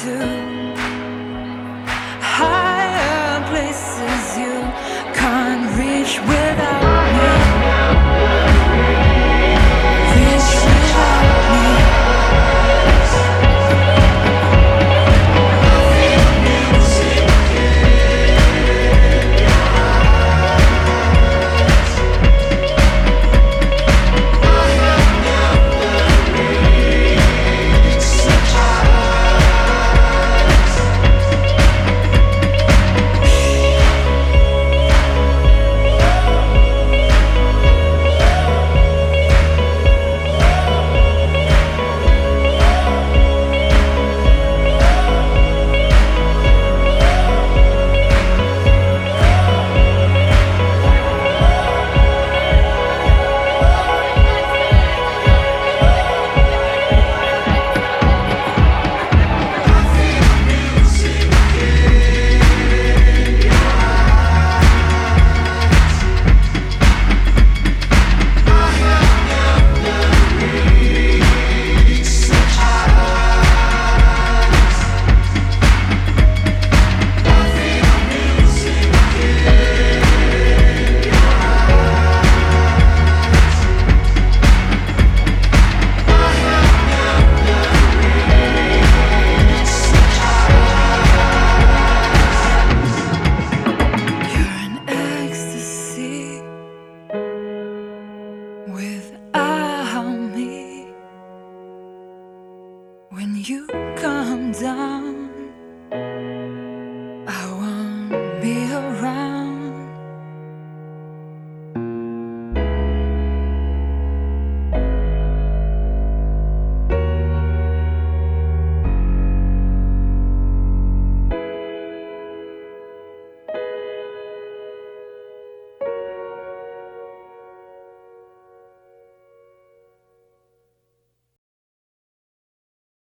to without me. When you come down, I want me.